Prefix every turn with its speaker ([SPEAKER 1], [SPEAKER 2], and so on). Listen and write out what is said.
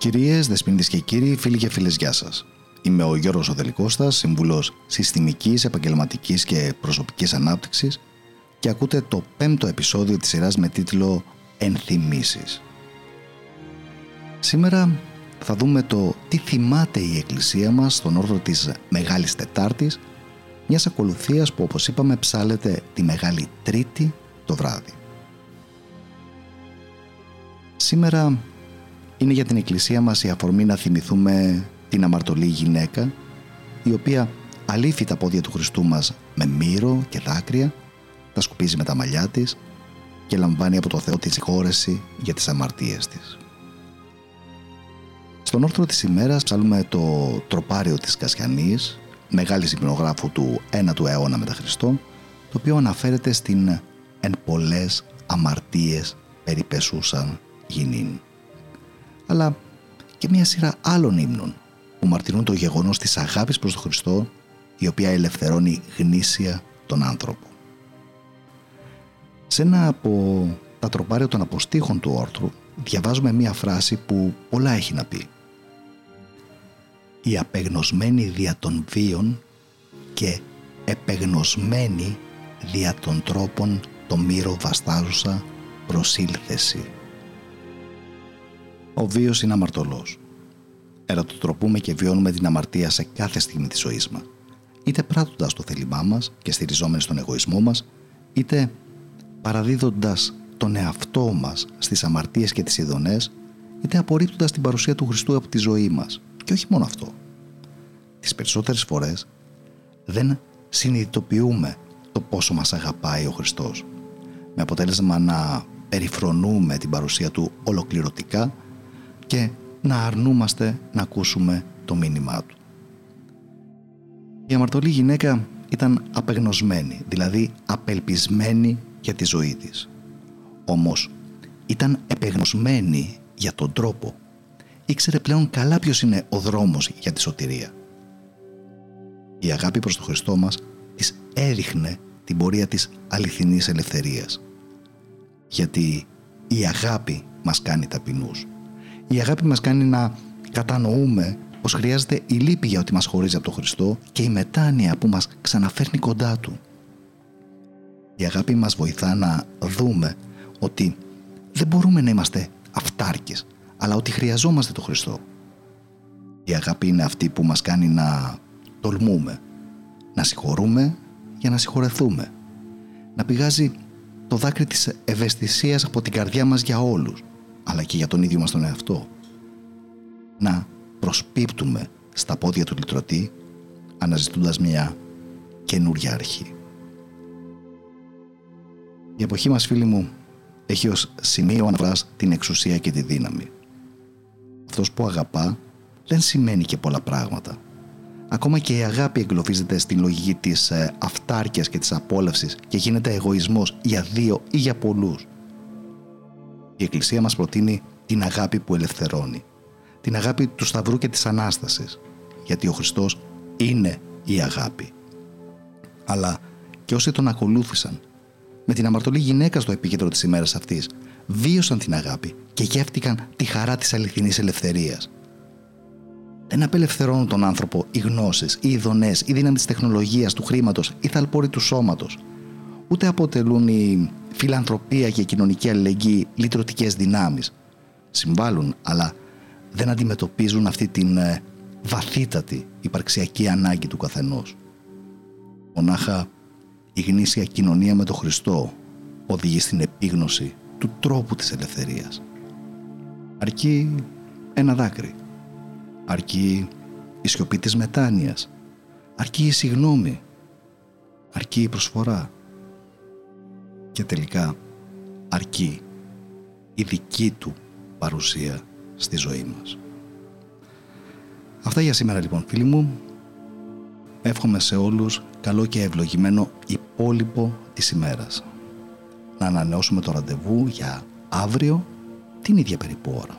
[SPEAKER 1] Κυρίες, δεσποινίδες και κύριοι, φίλοι και φίλες, γεια σας. Είμαι ο Γιώργος Οδελικώστας, Σύμβουλος Συστημικής, Επαγγελματικής και Προσωπικής Ανάπτυξης και ακούτε το πέμπτο επεισόδιο της σειράς με τίτλο «Ενθυμίσεις». Σήμερα θα δούμε το τι θυμάται η Εκκλησία μας στον όρθρο της Μεγάλης Τετάρτης, μιας ακολουθίας που όπως είπαμε ψάλεται τη Μεγάλη Τρίτη το βράδυ. Σήμερα είναι για την Εκκλησία μας η αφορμή να θυμηθούμε την αμαρτωλή γυναίκα η οποία αλήφει τα πόδια του Χριστού μας με μύρο και δάκρυα, τα σκουπίζει με τα μαλλιά της και λαμβάνει από το Θεό τη συγχώρεση για τις αμαρτίες της. Στον όρθρο της ημέρας ψάλουμε το τροπάριο της Κασιανής, μεγάλη υπνογράφου του 1ου αιώνα μετά Χριστό, το οποίο αναφέρεται στην «εν πολλές αμαρτίες περιπεσούσαν γινήν» αλλά και μια σειρά άλλων ύμνων που μαρτυρούν το γεγονός της αγάπης προς τον Χριστό η οποία ελευθερώνει γνήσια τον άνθρωπο. Σε ένα από τα τροπάρια των αποστήχων του όρθρου διαβάζουμε μία φράση που πολλά έχει να πει. «Η απεγνωσμένη δια των βίων και επεγνωσμένη δια των τρόπων το μύρο βαστάζουσα προσήλθεση». Ο βίος είναι αμαρτωλός. Ερωτοτροπούμε και βιώνουμε την αμαρτία σε κάθε στιγμή της ζωής μας. Είτε πράττοντας το θέλημά μας και στηριζόμενοι στον εγωισμό μας, είτε παραδίδοντας τον εαυτό μας στις αμαρτίες και τις ειδονές, είτε απορρίπτοντας την παρουσία του Χριστού από τη ζωή μας. Και όχι μόνο αυτό. Τις περισσότερες φορές δεν συνειδητοποιούμε το πόσο μας αγαπάει ο Χριστός. Με αποτέλεσμα να περιφρονούμε την παρουσία του ολοκληρωτικά και να αρνούμαστε να ακούσουμε το μήνυμά του. Η αμαρτωλή γυναίκα ήταν απεγνωσμένη, δηλαδή απελπισμένη για τη ζωή της. Όμως ήταν επεγνωσμένη για τον τρόπο. Ήξερε πλέον καλά ποιος είναι ο δρόμος για τη σωτηρία. Η αγάπη προς τον Χριστό μας της έριχνε την πορεία της αληθινής ελευθερίας. Γιατί η αγάπη μας κάνει ταπεινούς. Η αγάπη μας κάνει να κατανοούμε πως χρειάζεται η λύπη για ό,τι μας χωρίζει από τον Χριστό και η μετάνοια που μας ξαναφέρνει κοντά Του. Η αγάπη μας βοηθά να δούμε ότι δεν μπορούμε να είμαστε αυτάρκες, αλλά ότι χρειαζόμαστε τον Χριστό. Η αγάπη είναι αυτή που μας κάνει να τολμούμε, να συγχωρούμε για να συγχωρεθούμε, να πηγάζει το δάκρυ της ευαισθησίας από την καρδιά μας για όλους, αλλά και για τον ίδιο μας τον εαυτό. Να προσπίπτουμε στα πόδια του λυτρωτή αναζητώντας μια καινούρια αρχή. Η εποχή μας φίλοι μου έχει ως σημείο αναφοράς την εξουσία και τη δύναμη. Αυτός που αγαπά δεν σημαίνει και πολλά πράγματα. Ακόμα και η αγάπη εγκλωβίζεται στην λογική της ε, αυτάρκειας και της απόλαυσης και γίνεται εγωισμός για δύο ή για πολλούς. Η Εκκλησία μας προτείνει την αγάπη που ελευθερώνει. Την αγάπη του Σταυρού και της Ανάστασης. Γιατί ο Χριστός είναι η αγάπη. Αλλά και όσοι τον ακολούθησαν, με την αμαρτωλή γυναίκα στο επίκεντρο της ημέρας αυτής, βίωσαν την αγάπη και γεύτηκαν τη χαρά της αληθινής ελευθερίας. Δεν απελευθερώνουν τον άνθρωπο οι γνώσεις, οι ειδονές, η δύναμη της τεχνολογίας, του χρήματος, η θαλπόρη του σώματος. Ούτε αποτελούν οι φιλανθρωπία και κοινωνική αλληλεγγύη λυτρωτικές δυνάμεις. Συμβάλλουν, αλλά δεν αντιμετωπίζουν αυτή την ε, βαθύτατη υπαρξιακή ανάγκη του καθενός. Μονάχα η γνήσια κοινωνία με τον Χριστό οδηγεί στην επίγνωση του τρόπου της ελευθερίας. Αρκεί ένα δάκρυ. Αρκεί η σιωπή της μετάνοιας. Αρκεί η συγνώμη. Αρκεί η προσφορά και τελικά αρκεί η δική του παρουσία στη ζωή μας. Αυτά για σήμερα λοιπόν φίλοι μου. Εύχομαι σε όλους καλό και ευλογημένο υπόλοιπο της ημέρας. Να ανανεώσουμε το ραντεβού για αύριο την ίδια περίπου ώρα.